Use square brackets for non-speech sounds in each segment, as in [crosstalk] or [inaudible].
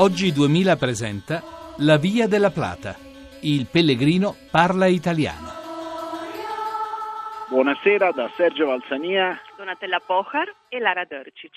Oggi 2000 presenta La Via della Plata. Il pellegrino parla italiano. Buonasera da Sergio Valsania Donatella Pohar e Lara Dörcic.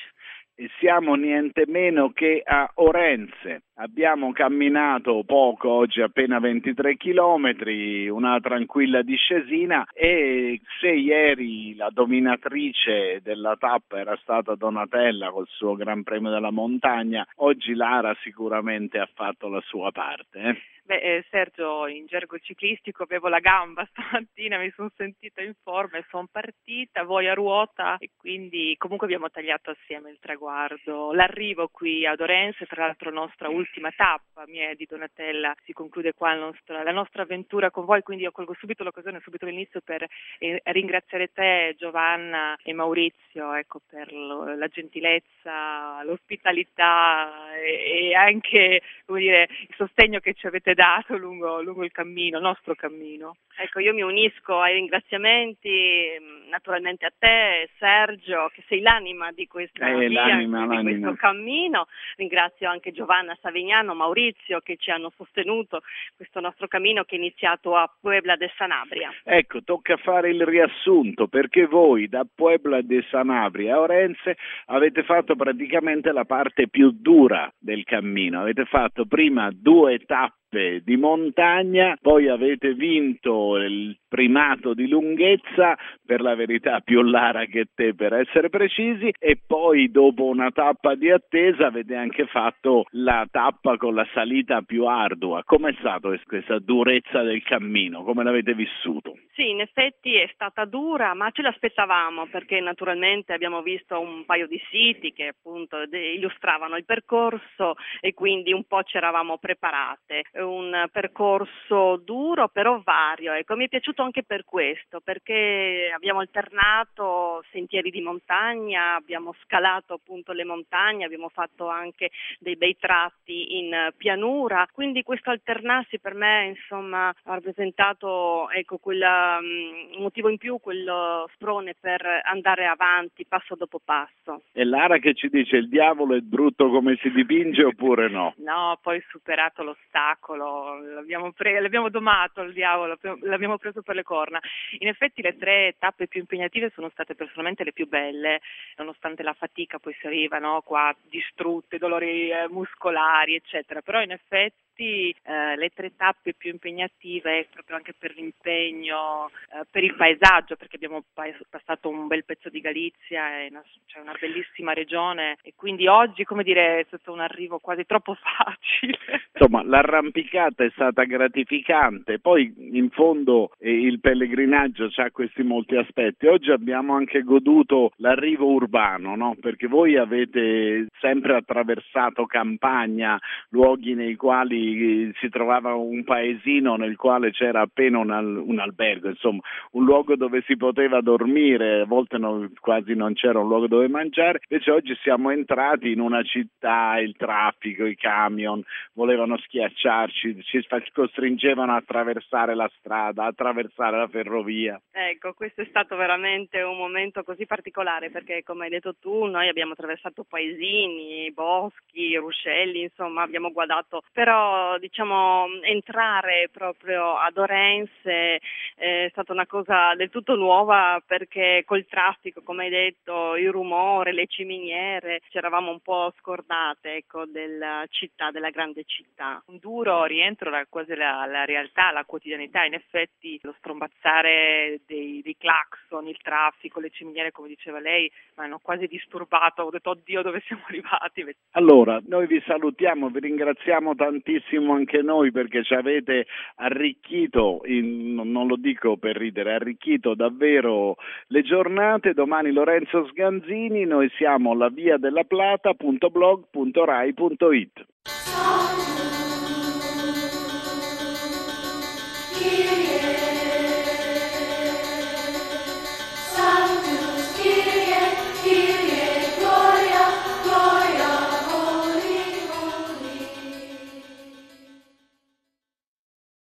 e siamo niente meno che a Orense. Abbiamo camminato poco, oggi appena 23 chilometri, una tranquilla discesina e se ieri la dominatrice della tappa era stata Donatella col suo Gran Premio della Montagna, oggi Lara sicuramente ha fatto la sua parte. eh. Beh, eh, Sergio, in gergo ciclistico avevo la gamba [laughs] stamattina, mi sono sentita in forma e sono partita, voi a ruota e quindi comunque abbiamo tagliato assieme il traguardo. L'arrivo qui ad Orense, tra l'altro nostra ultima tappa, mia di Donatella, si conclude qua nostro- la nostra avventura con voi, quindi io colgo subito l'occasione, subito l'inizio per eh, ringraziare te, Giovanna e Maurizio, ecco, per lo- la gentilezza, l'ospitalità e, e anche dire, il sostegno che ci avete dato lungo, lungo il cammino, il nostro cammino. Ecco, io mi unisco ai ringraziamenti mh, naturalmente a te, Sergio, che sei l'anima di questa Eh, via, l'anima, di l'anima. questo cammino. Ringrazio anche Giovanna Savignano, Maurizio che ci hanno sostenuto questo nostro cammino che è iniziato a Puebla de Sanabria. Ecco, tocca fare il riassunto perché voi da Puebla de Sanabria a Orense avete fatto praticamente la parte più dura del cammino. Avete fatto prima due tappe di montagna, poi avete vinto il primato di lunghezza, per la verità più Lara che te per essere precisi, e poi dopo una tappa di attesa avete anche fatto la tappa con la salita più ardua. Com'è stata questa durezza del cammino? Come l'avete vissuto? Sì, in effetti è stata dura, ma ce l'aspettavamo perché naturalmente abbiamo visto un paio di siti che appunto illustravano il percorso e quindi un po' ci eravamo preparate. Un percorso duro però vario, ecco, mi è piaciuto anche per questo, perché abbiamo alternato sentieri di montagna, abbiamo scalato appunto le montagne, abbiamo fatto anche dei bei tratti in pianura, quindi questo alternarsi per me insomma ha rappresentato ecco quel mm, motivo in più, quello sprone per andare avanti passo dopo passo. E Lara che ci dice il diavolo è brutto come si dipinge oppure no? No, poi superato l'ostacolo, l'abbiamo, pre- l'abbiamo domato il diavolo, l'abbiamo preso per le corna. In effetti le tre tappe più impegnative sono state personalmente le più belle, nonostante la fatica poi si arriva no, qua distrutte, dolori eh, muscolari, eccetera. Però in effetti eh, le tre tappe più impegnative, proprio anche per l'impegno, eh, per il paesaggio, perché abbiamo pa- passato un bel pezzo di Galizia, è una, c'è una bellissima regione e quindi oggi, come dire, è stato un arrivo quasi troppo [laughs] facile. Insomma, l'arrampicata è stata gratificante, poi in fondo eh, il pellegrinaggio ha questi molti aspetti. Oggi abbiamo anche goduto l'arrivo urbano, no? Perché voi avete sempre attraversato campagna, luoghi nei quali si trovava un paesino nel quale c'era appena un, al- un albergo, insomma, un luogo dove si poteva dormire, a volte non- quasi non c'era un luogo dove mangiare. Invece oggi siamo entrati in una città, il traffico, i camion volevano schiacciarci, ci costringevano a attraversare la strada, a attraversare la ferrovia. Ecco, questo è stato veramente un momento così particolare perché come hai detto tu noi abbiamo attraversato paesini, boschi, ruscelli, insomma abbiamo guardato, però diciamo entrare proprio ad Orense è stata una cosa del tutto nuova perché col traffico, come hai detto, il rumore, le ciminiere, ci eravamo un po' scordate ecco, della città, della grande città. un duro rientro da quasi la, la realtà, la quotidianità. In effetti lo strombazzare dei, dei clacson, il traffico, le ciminiere, come diceva lei, mi hanno quasi disturbato. Ho detto, oddio, dove siamo [laughs] arrivati? Allora, noi vi salutiamo, vi ringraziamo tantissimo anche noi perché ci avete arricchito, in- non lo dico per ridere, arricchito davvero le giornate. Domani Lorenzo Sganzini, noi siamo la via della plata.blog.rai.it.